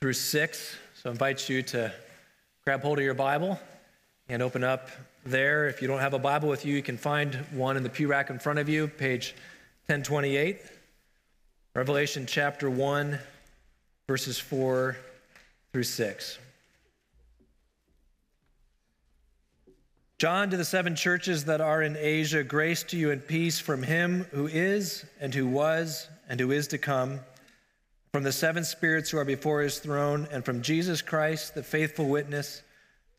through 6. So I invite you to grab hold of your Bible and open up there. If you don't have a Bible with you, you can find one in the pew rack in front of you, page 1028. Revelation chapter 1, verses 4 through 6. John to the seven churches that are in Asia, grace to you and peace from him who is, and who was, and who is to come, from the seven spirits who are before his throne, and from Jesus Christ, the faithful witness,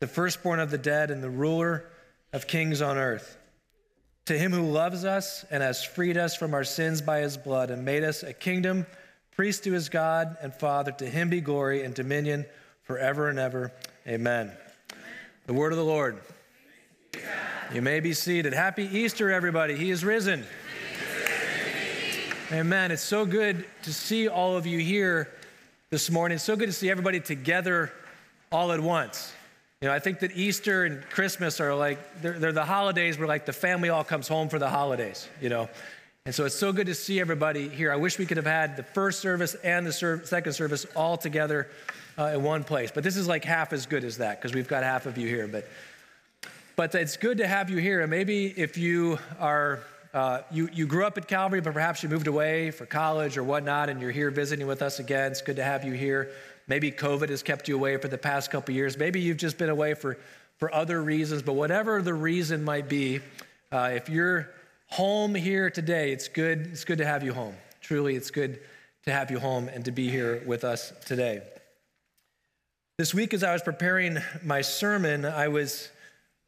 the firstborn of the dead, and the ruler of kings on earth. To him who loves us and has freed us from our sins by his blood, and made us a kingdom, priest to his God and Father, to him be glory and dominion forever and ever. Amen. The word of the Lord. You may be seated. Happy Easter, everybody. He is risen. Amen. It's so good to see all of you here this morning. It's so good to see everybody together all at once. You know, I think that Easter and Christmas are like, they're, they're the holidays where like the family all comes home for the holidays, you know. And so it's so good to see everybody here. I wish we could have had the first service and the ser- second service all together uh, in one place. But this is like half as good as that because we've got half of you here. But but it's good to have you here. And maybe if you are, uh, you, you grew up at Calvary, but perhaps you moved away for college or whatnot, and you're here visiting with us again, it's good to have you here. Maybe COVID has kept you away for the past couple years. Maybe you've just been away for, for other reasons, but whatever the reason might be, uh, if you're home here today, it's good, it's good to have you home. Truly, it's good to have you home and to be here with us today. This week, as I was preparing my sermon, I was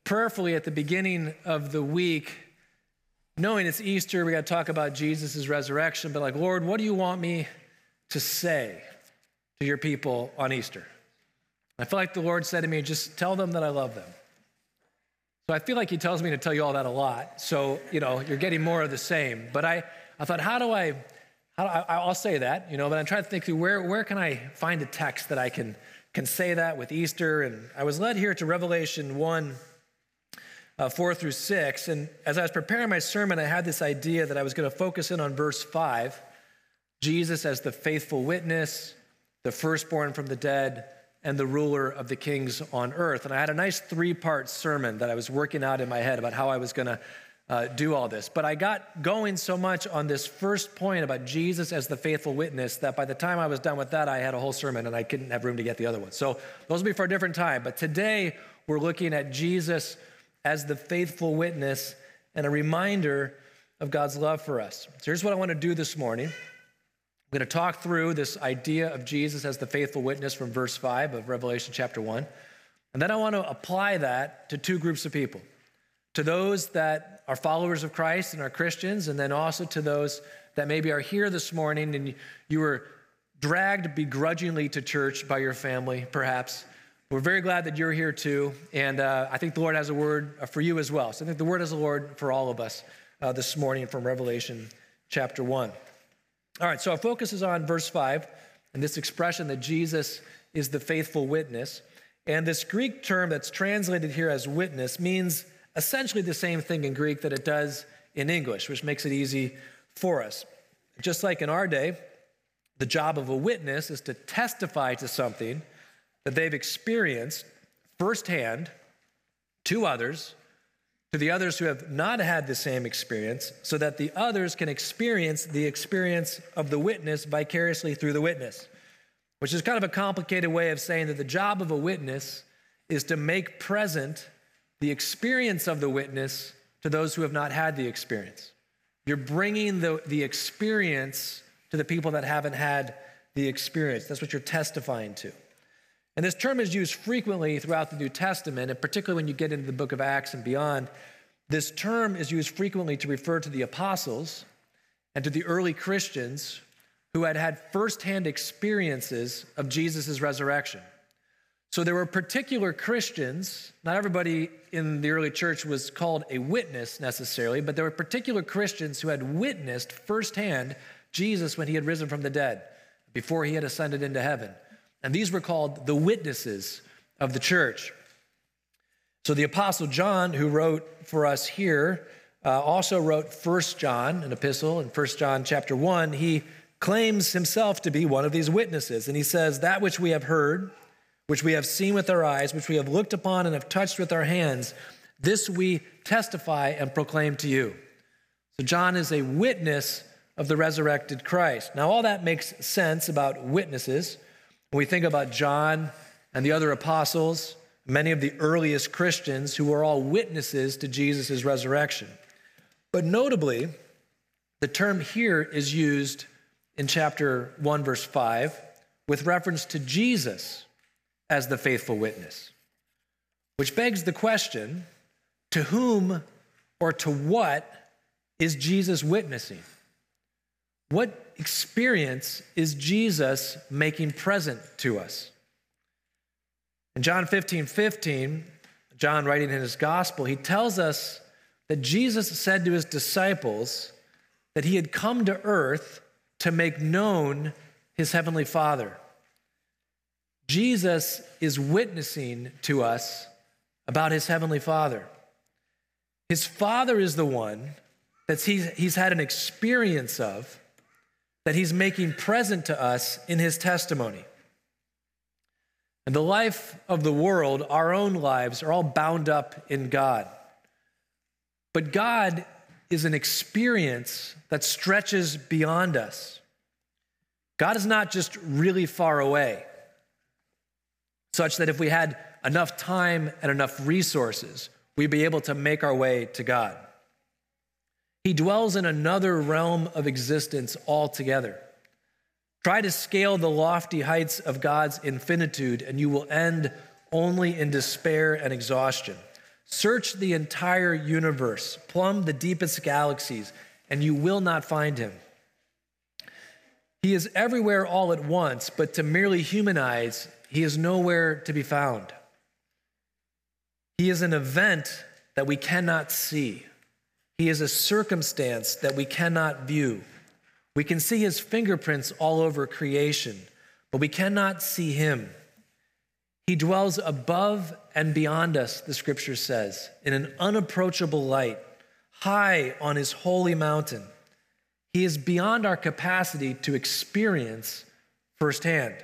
prayerfully at the beginning of the week, knowing it's Easter, we got to talk about Jesus' resurrection, but like, Lord, what do you want me to say to your people on Easter? I feel like the Lord said to me, just tell them that I love them. So I feel like He tells me to tell you all that a lot. So, you know, you're getting more of the same. But I, I thought, how do I, how do I, I'll say that, you know, but I'm trying to think through where, where can I find a text that I can, can say that with Easter? And I was led here to Revelation 1 uh, 4 through 6. And as I was preparing my sermon, I had this idea that I was going to focus in on verse 5 Jesus as the faithful witness, the firstborn from the dead, and the ruler of the kings on earth. And I had a nice three part sermon that I was working out in my head about how I was going to uh, do all this. But I got going so much on this first point about Jesus as the faithful witness that by the time I was done with that, I had a whole sermon and I couldn't have room to get the other one. So those will be for a different time. But today, we're looking at Jesus as the faithful witness and a reminder of God's love for us. So here's what I want to do this morning. I'm going to talk through this idea of Jesus as the faithful witness from verse 5 of Revelation chapter 1. And then I want to apply that to two groups of people to those that are followers of Christ and are Christians, and then also to those that maybe are here this morning and you were dragged begrudgingly to church by your family, perhaps, we're very glad that you're here too. And uh, I think the Lord has a word uh, for you as well. So I think the word has a Lord for all of us uh, this morning from Revelation chapter 1. All right, so our focus is on verse 5 and this expression that Jesus is the faithful witness. And this Greek term that's translated here as witness means essentially the same thing in Greek that it does in English, which makes it easy for us. Just like in our day, the job of a witness is to testify to something that they've experienced firsthand to others, to the others who have not had the same experience, so that the others can experience the experience of the witness vicariously through the witness, which is kind of a complicated way of saying that the job of a witness is to make present the experience of the witness to those who have not had the experience. You're bringing the, the experience to the people that haven't had the experience. That's what you're testifying to. And this term is used frequently throughout the New Testament, and particularly when you get into the book of Acts and beyond. This term is used frequently to refer to the apostles and to the early Christians who had had firsthand experiences of Jesus' resurrection. So there were particular Christians, not everybody in the early church was called a witness necessarily, but there were particular Christians who had witnessed firsthand Jesus when he had risen from the dead, before he had ascended into heaven. And these were called the witnesses of the church. So the Apostle John, who wrote for us here, uh, also wrote First John, an epistle in First John chapter 1. He claims himself to be one of these witnesses. And he says, That which we have heard, which we have seen with our eyes, which we have looked upon and have touched with our hands, this we testify and proclaim to you. So John is a witness of the resurrected Christ. Now, all that makes sense about witnesses. When we think about John and the other apostles, many of the earliest Christians who were all witnesses to Jesus' resurrection. But notably, the term here is used in chapter 1, verse 5, with reference to Jesus as the faithful witness, which begs the question to whom or to what is Jesus witnessing? What experience is Jesus making present to us? In John 15 15, John writing in his gospel, he tells us that Jesus said to his disciples that he had come to earth to make known his heavenly Father. Jesus is witnessing to us about his heavenly Father. His Father is the one that he's, he's had an experience of that he's making present to us in his testimony. And the life of the world, our own lives, are all bound up in God. But God is an experience that stretches beyond us. God is not just really far away, such that if we had enough time and enough resources, we'd be able to make our way to God. He dwells in another realm of existence altogether. Try to scale the lofty heights of God's infinitude, and you will end only in despair and exhaustion. Search the entire universe, plumb the deepest galaxies, and you will not find him. He is everywhere all at once, but to merely human eyes, he is nowhere to be found. He is an event that we cannot see. He is a circumstance that we cannot view. We can see his fingerprints all over creation, but we cannot see him. He dwells above and beyond us, the scripture says, in an unapproachable light, high on his holy mountain. He is beyond our capacity to experience firsthand.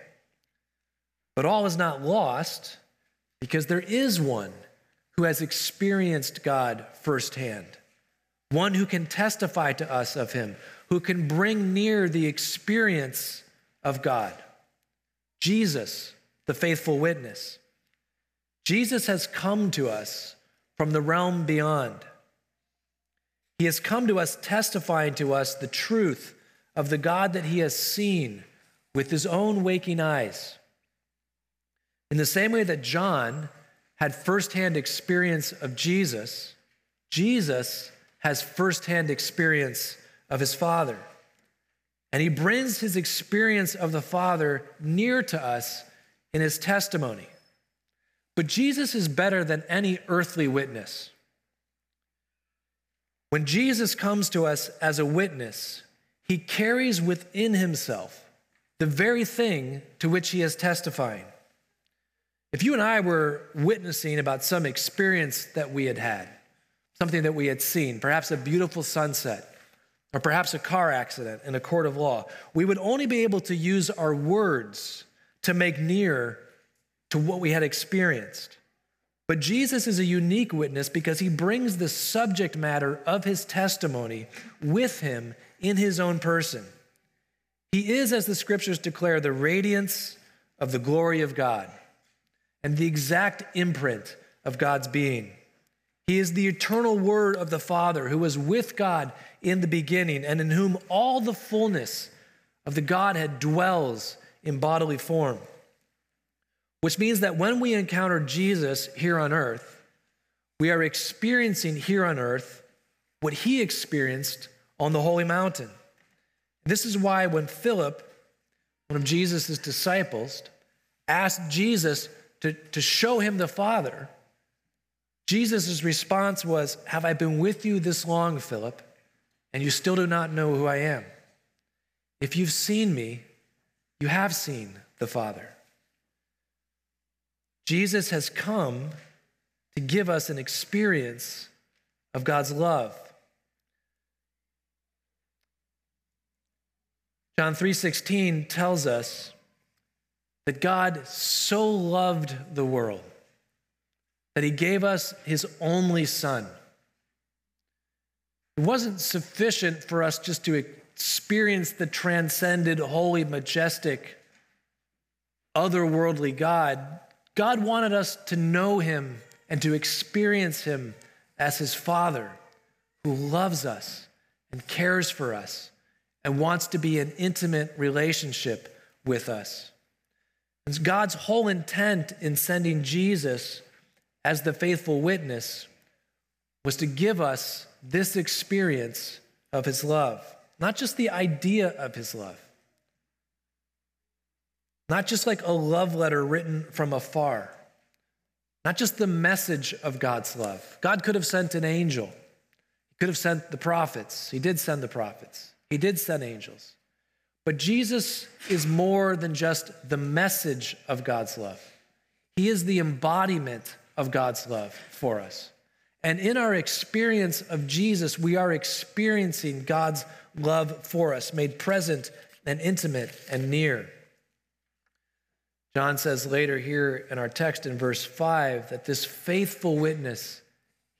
But all is not lost because there is one who has experienced God firsthand one who can testify to us of him, who can bring near the experience of God. Jesus, the faithful witness. Jesus has come to us from the realm beyond. He has come to us testifying to us the truth of the God that he has seen with his own waking eyes. In the same way that John had firsthand experience of Jesus, Jesus has firsthand experience of his Father. And he brings his experience of the Father near to us in his testimony. But Jesus is better than any earthly witness. When Jesus comes to us as a witness, he carries within himself the very thing to which he is testifying. If you and I were witnessing about some experience that we had had, something that we had seen, perhaps a beautiful sunset, or perhaps a car accident in a court of law, we would only be able to use our words to make near to what we had experienced. But Jesus is a unique witness because he brings the subject matter of his testimony with him in his own person. He is, as the scriptures declare, the radiance of the glory of God and the exact imprint of God's being. He is the eternal word of the Father who was with God in the beginning and in whom all the fullness of the Godhead dwells in bodily form. Which means that when we encounter Jesus here on earth, we are experiencing here on earth what he experienced on the holy mountain. This is why when Philip, one of Jesus' disciples, asked Jesus to, to show him the Father, Jesus' response was, Have I been with you this long, Philip, and you still do not know who I am? If you've seen me, you have seen the Father. Jesus has come to give us an experience of God's love. John 3:16 tells us that God so loved the world that he gave us his only son. It wasn't sufficient for us just to experience the transcended, holy, majestic, otherworldly God. God wanted us to know him and to experience him as his father who loves us and cares for us and wants to be an intimate relationship with us. And God's whole intent in sending Jesus as the faithful witness was to give us this experience of his love, not just the idea of his love, not just like a love letter written from afar, not just the message of God's love. God could have sent an angel, He could have sent the prophets. He did send the prophets, He did send angels. But Jesus is more than just the message of God's love, He is the embodiment of God's love for us. And in our experience of Jesus, we are experiencing God's love for us, made present and intimate and near. John says later here in our text in verse 5 that this faithful witness,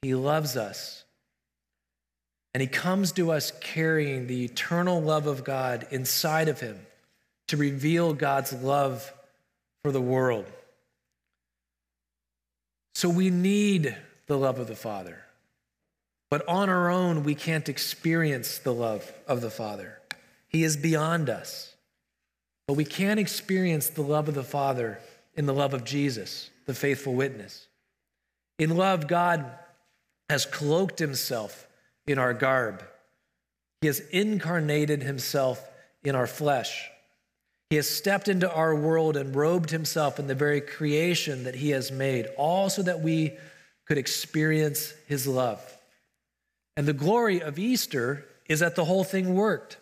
he loves us. And he comes to us carrying the eternal love of God inside of him to reveal God's love for the world. So we need the love of the Father. But on our own, we can't experience the love of the Father. He is beyond us. But we can experience the love of the Father in the love of Jesus, the faithful witness. In love, God has cloaked himself in our garb, He has incarnated himself in our flesh. He has stepped into our world and robed himself in the very creation that he has made, all so that we could experience his love. And the glory of Easter is that the whole thing worked.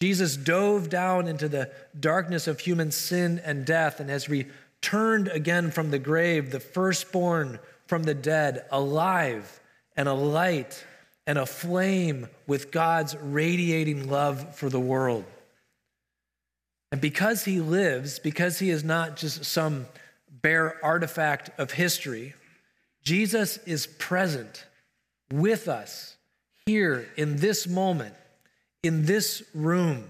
Jesus dove down into the darkness of human sin and death and has returned again from the grave, the firstborn from the dead, alive and a light and a flame with God's radiating love for the world. And because he lives, because he is not just some bare artifact of history, Jesus is present with us here in this moment in this room,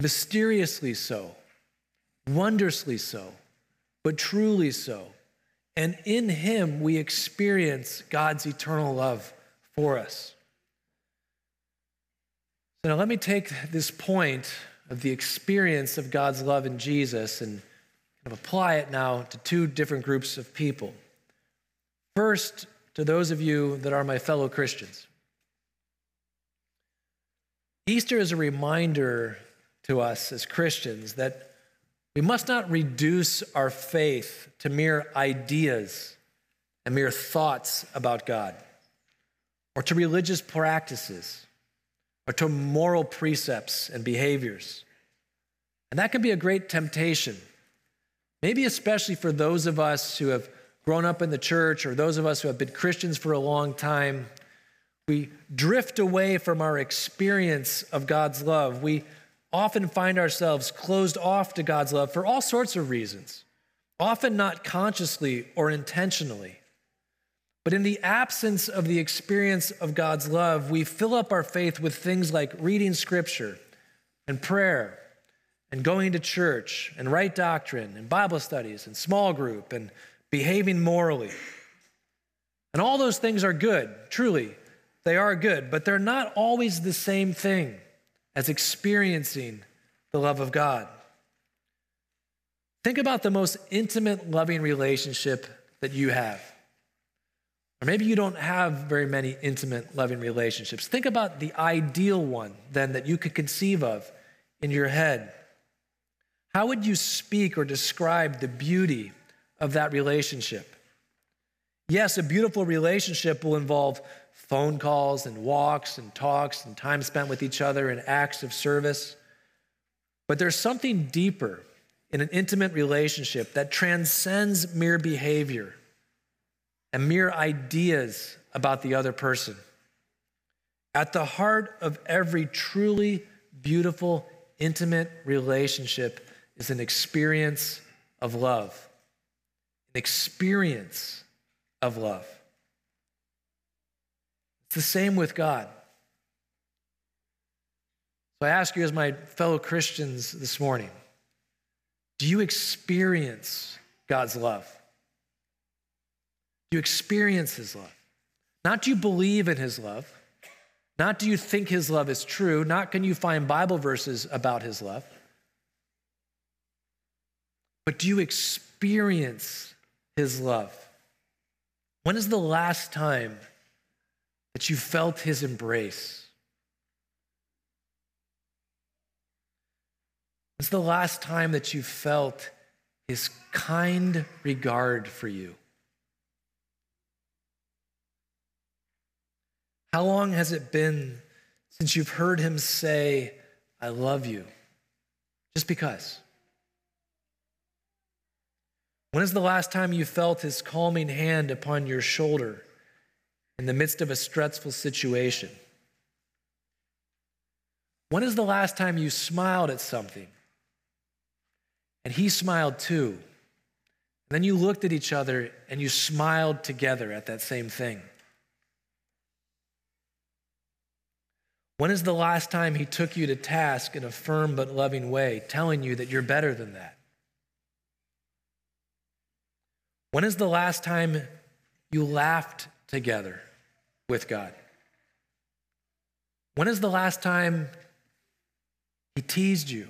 mysteriously so, wondrously so, but truly so. And in Him, we experience God's eternal love for us. So now let me take this point of the experience of God's love in Jesus and kind of apply it now to two different groups of people. First, to those of you that are my fellow Christians. Easter is a reminder to us as Christians that we must not reduce our faith to mere ideas and mere thoughts about God, or to religious practices, or to moral precepts and behaviors. And that can be a great temptation, maybe especially for those of us who have grown up in the church or those of us who have been Christians for a long time we drift away from our experience of God's love. We often find ourselves closed off to God's love for all sorts of reasons, often not consciously or intentionally. But in the absence of the experience of God's love, we fill up our faith with things like reading scripture and prayer and going to church and right doctrine and Bible studies and small group and behaving morally. And all those things are good, truly. They are good, but they're not always the same thing as experiencing the love of God. Think about the most intimate, loving relationship that you have. Or maybe you don't have very many intimate, loving relationships. Think about the ideal one, then, that you could conceive of in your head. How would you speak or describe the beauty of that relationship? Yes, a beautiful relationship will involve phone calls and walks and talks and time spent with each other and acts of service. But there's something deeper in an intimate relationship that transcends mere behavior and mere ideas about the other person. At the heart of every truly beautiful, intimate relationship is an experience of love. An experience of love. It's the same with God. So I ask you, as my fellow Christians this morning, do you experience God's love? Do you experience His love? Not do you believe in His love, not do you think His love is true, not can you find Bible verses about His love, but do you experience His love? When is the last time that you felt his embrace? When's the last time that you felt his kind regard for you? How long has it been since you've heard him say, I love you? Just because. When is the last time you felt his calming hand upon your shoulder in the midst of a stressful situation? When is the last time you smiled at something and he smiled too? And then you looked at each other and you smiled together at that same thing? When is the last time he took you to task in a firm but loving way, telling you that you're better than that? When is the last time you laughed together with God? When is the last time he teased you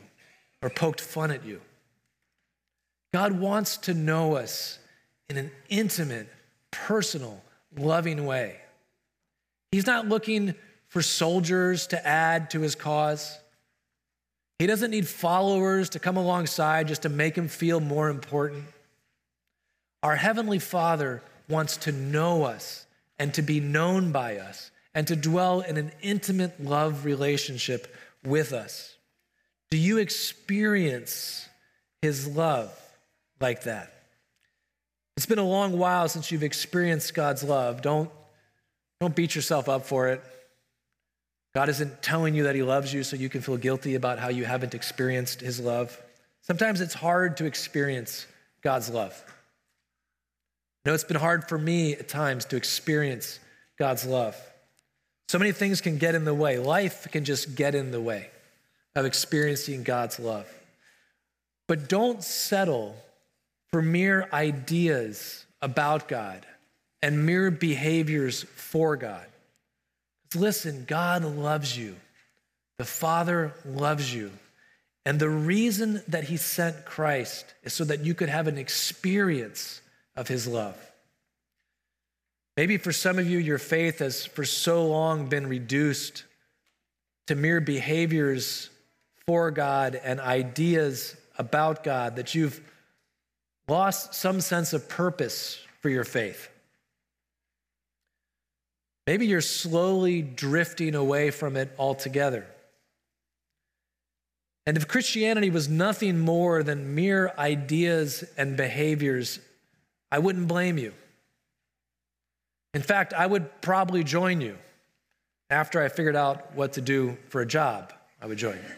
or poked fun at you? God wants to know us in an intimate, personal, loving way. He's not looking for soldiers to add to his cause. He doesn't need followers to come alongside just to make him feel more important. Our Heavenly Father wants to know us and to be known by us and to dwell in an intimate love relationship with us. Do you experience His love like that? It's been a long while since you've experienced God's love. Don't, don't beat yourself up for it. God isn't telling you that He loves you so you can feel guilty about how you haven't experienced His love. Sometimes it's hard to experience God's love. I know it's been hard for me at times to experience God's love. So many things can get in the way. Life can just get in the way of experiencing God's love. But don't settle for mere ideas about God and mere behaviors for God. Listen, God loves you. The Father loves you. And the reason that He sent Christ is so that you could have an experience of his love. Maybe for some of you, your faith has for so long been reduced to mere behaviors for God and ideas about God that you've lost some sense of purpose for your faith. Maybe you're slowly drifting away from it altogether. And if Christianity was nothing more than mere ideas and behaviors I wouldn't blame you. In fact, I would probably join you after I figured out what to do for a job. I would join you.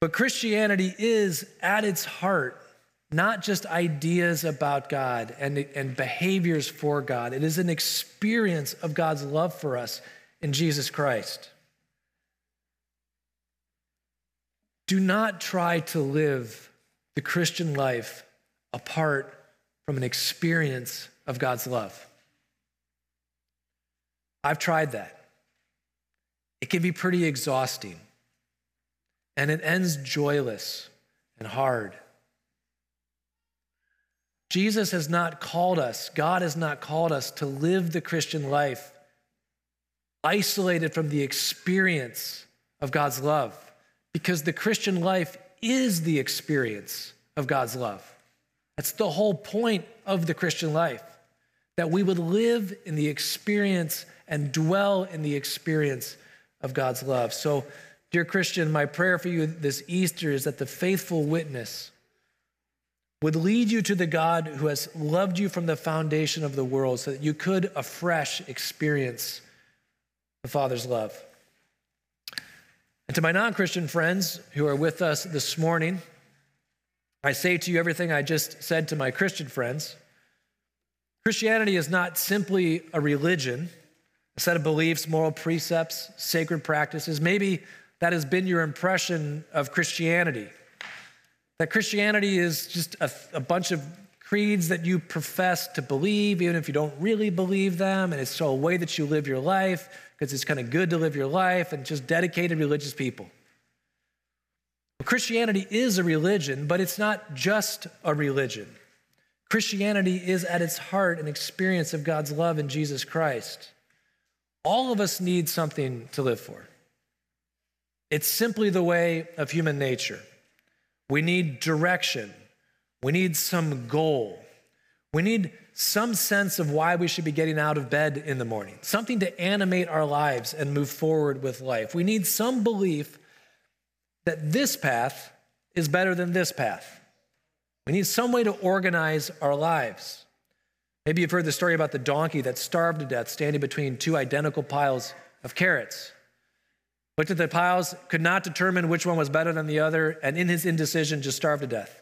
But Christianity is at its heart not just ideas about God and, and behaviors for God, it is an experience of God's love for us in Jesus Christ. Do not try to live the Christian life apart from an experience of God's love. I've tried that. It can be pretty exhausting, and it ends joyless and hard. Jesus has not called us, God has not called us to live the Christian life isolated from the experience of God's love, because the Christian life is the experience of God's love. That's the whole point of the Christian life, that we would live in the experience and dwell in the experience of God's love. So, dear Christian, my prayer for you this Easter is that the faithful witness would lead you to the God who has loved you from the foundation of the world so that you could afresh experience the Father's love. And to my non Christian friends who are with us this morning, I say to you everything I just said to my Christian friends. Christianity is not simply a religion, a set of beliefs, moral precepts, sacred practices. Maybe that has been your impression of Christianity. That Christianity is just a, a bunch of creeds that you profess to believe, even if you don't really believe them, and it's so a way that you live your life because it's kind of good to live your life and just dedicated religious people. Christianity is a religion, but it's not just a religion. Christianity is at its heart an experience of God's love in Jesus Christ. All of us need something to live for. It's simply the way of human nature. We need direction. We need some goal. We need some sense of why we should be getting out of bed in the morning, something to animate our lives and move forward with life. We need some belief that this path is better than this path. We need some way to organize our lives. Maybe you've heard the story about the donkey that starved to death standing between two identical piles of carrots. Looked at the piles, could not determine which one was better than the other, and in his indecision just starved to death.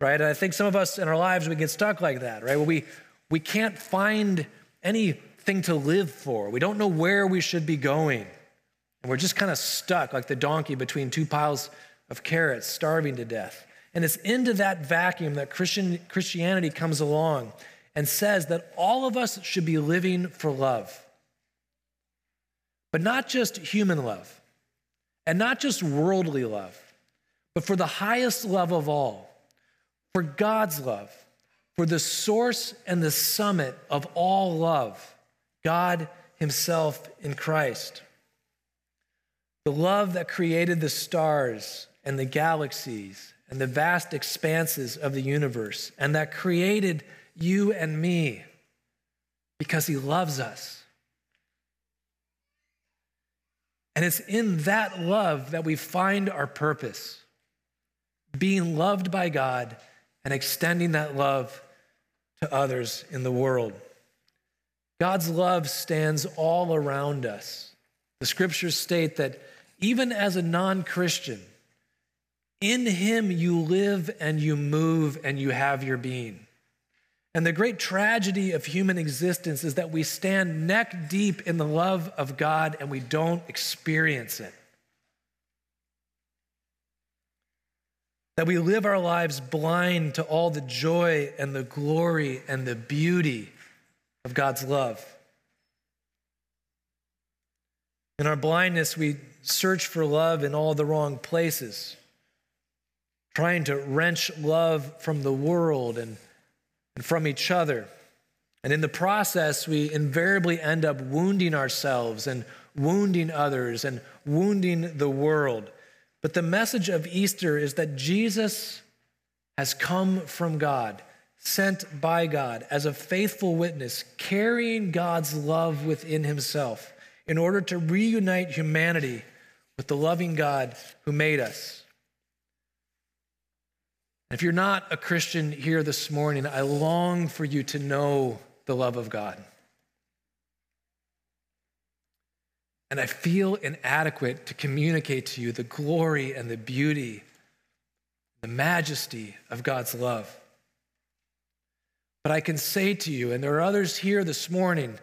Right? And I think some of us in our lives we get stuck like that, right? Where we we can't find anything to live for. We don't know where we should be going. And we're just kind of stuck like the donkey between two piles of carrots, starving to death. And it's into that vacuum that Christian, Christianity comes along and says that all of us should be living for love. But not just human love, and not just worldly love, but for the highest love of all, for God's love for the source and the summit of all love, God Himself in Christ. The love that created the stars and the galaxies and the vast expanses of the universe, and that created you and me because He loves us. And it's in that love that we find our purpose being loved by God and extending that love to others in the world. God's love stands all around us. The scriptures state that even as a non Christian, in him you live and you move and you have your being. And the great tragedy of human existence is that we stand neck deep in the love of God and we don't experience it. that we live our lives blind to all the joy and the glory and the beauty of God's love. In our blindness, we search for love in all the wrong places, trying to wrench love from the world and, and from each other. And in the process, we invariably end up wounding ourselves and wounding others and wounding the world. But the message of Easter is that Jesus has come from God, sent by God as a faithful witness, carrying God's love within himself in order to reunite humanity with the loving God who made us. If you're not a Christian here this morning, I long for you to know the love of God. And I feel inadequate to communicate to you the glory and the beauty, the majesty of God's love. But I can say to you, and there are others here this morning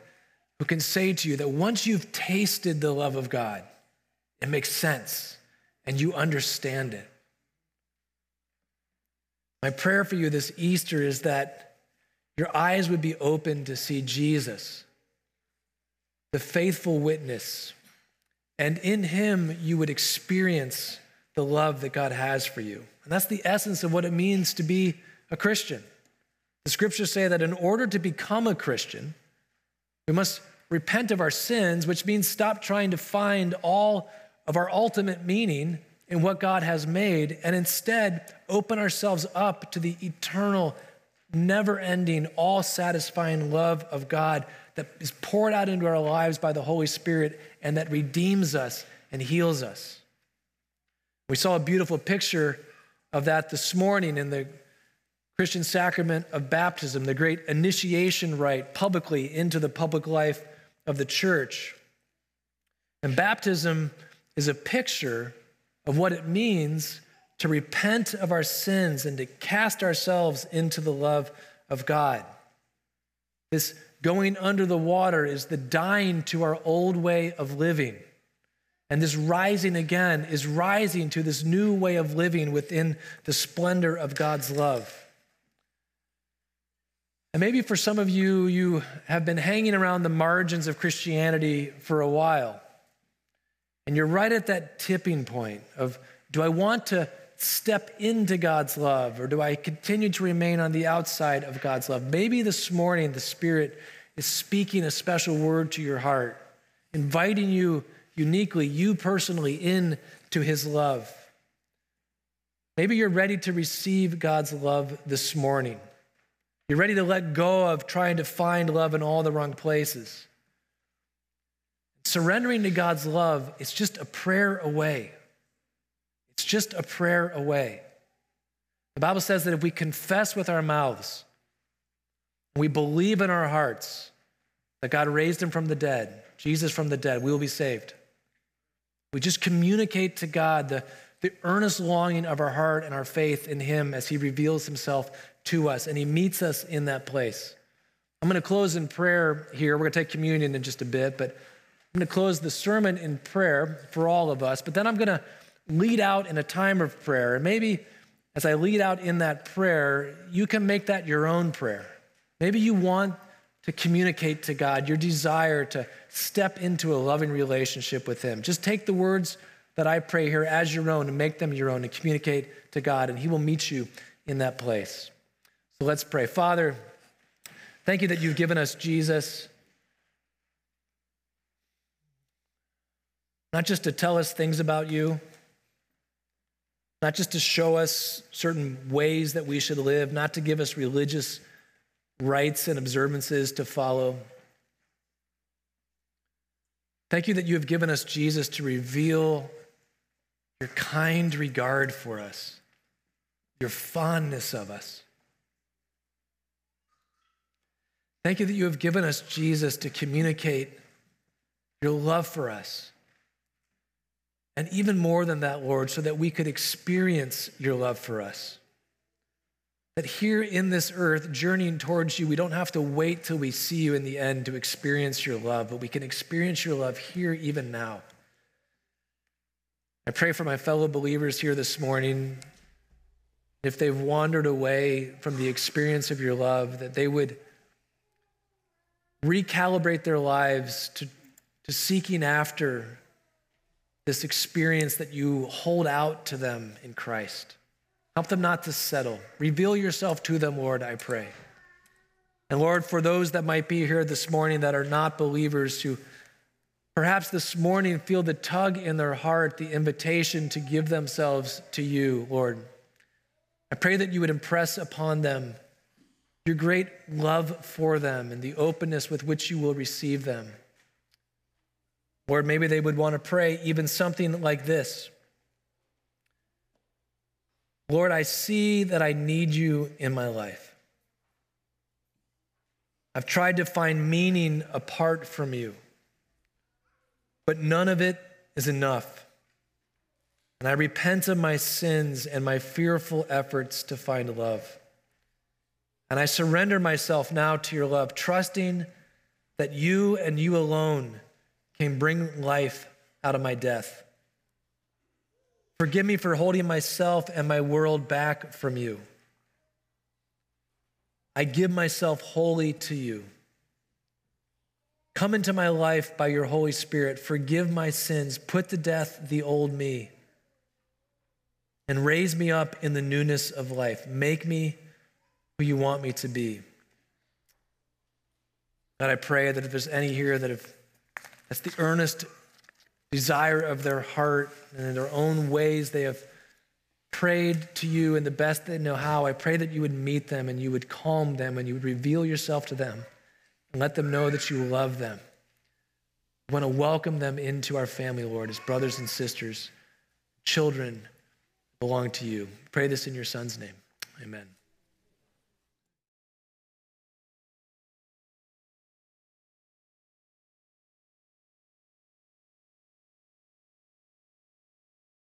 who can say to you that once you've tasted the love of God, it makes sense and you understand it. My prayer for you this Easter is that your eyes would be open to see Jesus, the faithful witness and in him, you would experience the love that God has for you. And that's the essence of what it means to be a Christian. The scriptures say that in order to become a Christian, we must repent of our sins, which means stop trying to find all of our ultimate meaning in what God has made, and instead open ourselves up to the eternal, never ending, all satisfying love of God that is poured out into our lives by the Holy Spirit and that redeems us and heals us. We saw a beautiful picture of that this morning in the Christian sacrament of baptism, the great initiation rite publicly into the public life of the church. And baptism is a picture of what it means to repent of our sins and to cast ourselves into the love of God. This going under the water is the dying to our old way of living. And this rising again is rising to this new way of living within the splendor of God's love. And maybe for some of you, you have been hanging around the margins of Christianity for a while. And you're right at that tipping point of do I want to step into God's love or do I continue to remain on the outside of God's love? Maybe this morning the Spirit is speaking a special word to your heart, inviting you uniquely, you personally, in to his love. Maybe you're ready to receive God's love this morning. You're ready to let go of trying to find love in all the wrong places. Surrendering to God's love is just a prayer away. It's just a prayer away. The Bible says that if we confess with our mouths, we believe in our hearts that God raised him from the dead, Jesus from the dead, we will be saved. We just communicate to God the, the earnest longing of our heart and our faith in him as he reveals himself to us and he meets us in that place. I'm going to close in prayer here. We're going to take communion in just a bit, but I'm going to close the sermon in prayer for all of us, but then I'm going to lead out in a time of prayer. And maybe as I lead out in that prayer, you can make that your own prayer. Maybe you want to communicate to God your desire to step into a loving relationship with Him. Just take the words that I pray here as your own and make them your own and communicate to God, and He will meet you in that place. So let's pray. Father, thank you that you've given us Jesus. Not just to tell us things about you, not just to show us certain ways that we should live, not to give us religious rites and observances to follow. Thank you that you have given us Jesus to reveal your kind regard for us, your fondness of us. Thank you that you have given us Jesus to communicate your love for us. And even more than that, Lord, so that we could experience your love for us. That here in this earth, journeying towards you, we don't have to wait till we see you in the end to experience your love, but we can experience your love here, even now. I pray for my fellow believers here this morning. If they've wandered away from the experience of your love, that they would recalibrate their lives to, to seeking after this experience that you hold out to them in Christ. Help them not to settle. Reveal yourself to them, Lord, I pray. And Lord, for those that might be here this morning that are not believers who perhaps this morning feel the tug in their heart, the invitation to give themselves to you, Lord, I pray that you would impress upon them your great love for them and the openness with which you will receive them. Lord, maybe they would want to pray even something like this Lord, I see that I need you in my life. I've tried to find meaning apart from you, but none of it is enough. And I repent of my sins and my fearful efforts to find love. And I surrender myself now to your love, trusting that you and you alone bring life out of my death. Forgive me for holding myself and my world back from you. I give myself wholly to you. Come into my life by your Holy Spirit. Forgive my sins. Put to death the old me. And raise me up in the newness of life. Make me who you want me to be. God, I pray that if there's any here that have, that's the earnest desire of their heart and in their own ways they have prayed to you in the best they know how. I pray that you would meet them and you would calm them and you would reveal yourself to them and let them know that you love them. We want to welcome them into our family, Lord, as brothers and sisters, children belong to you. Pray this in your son's name. Amen.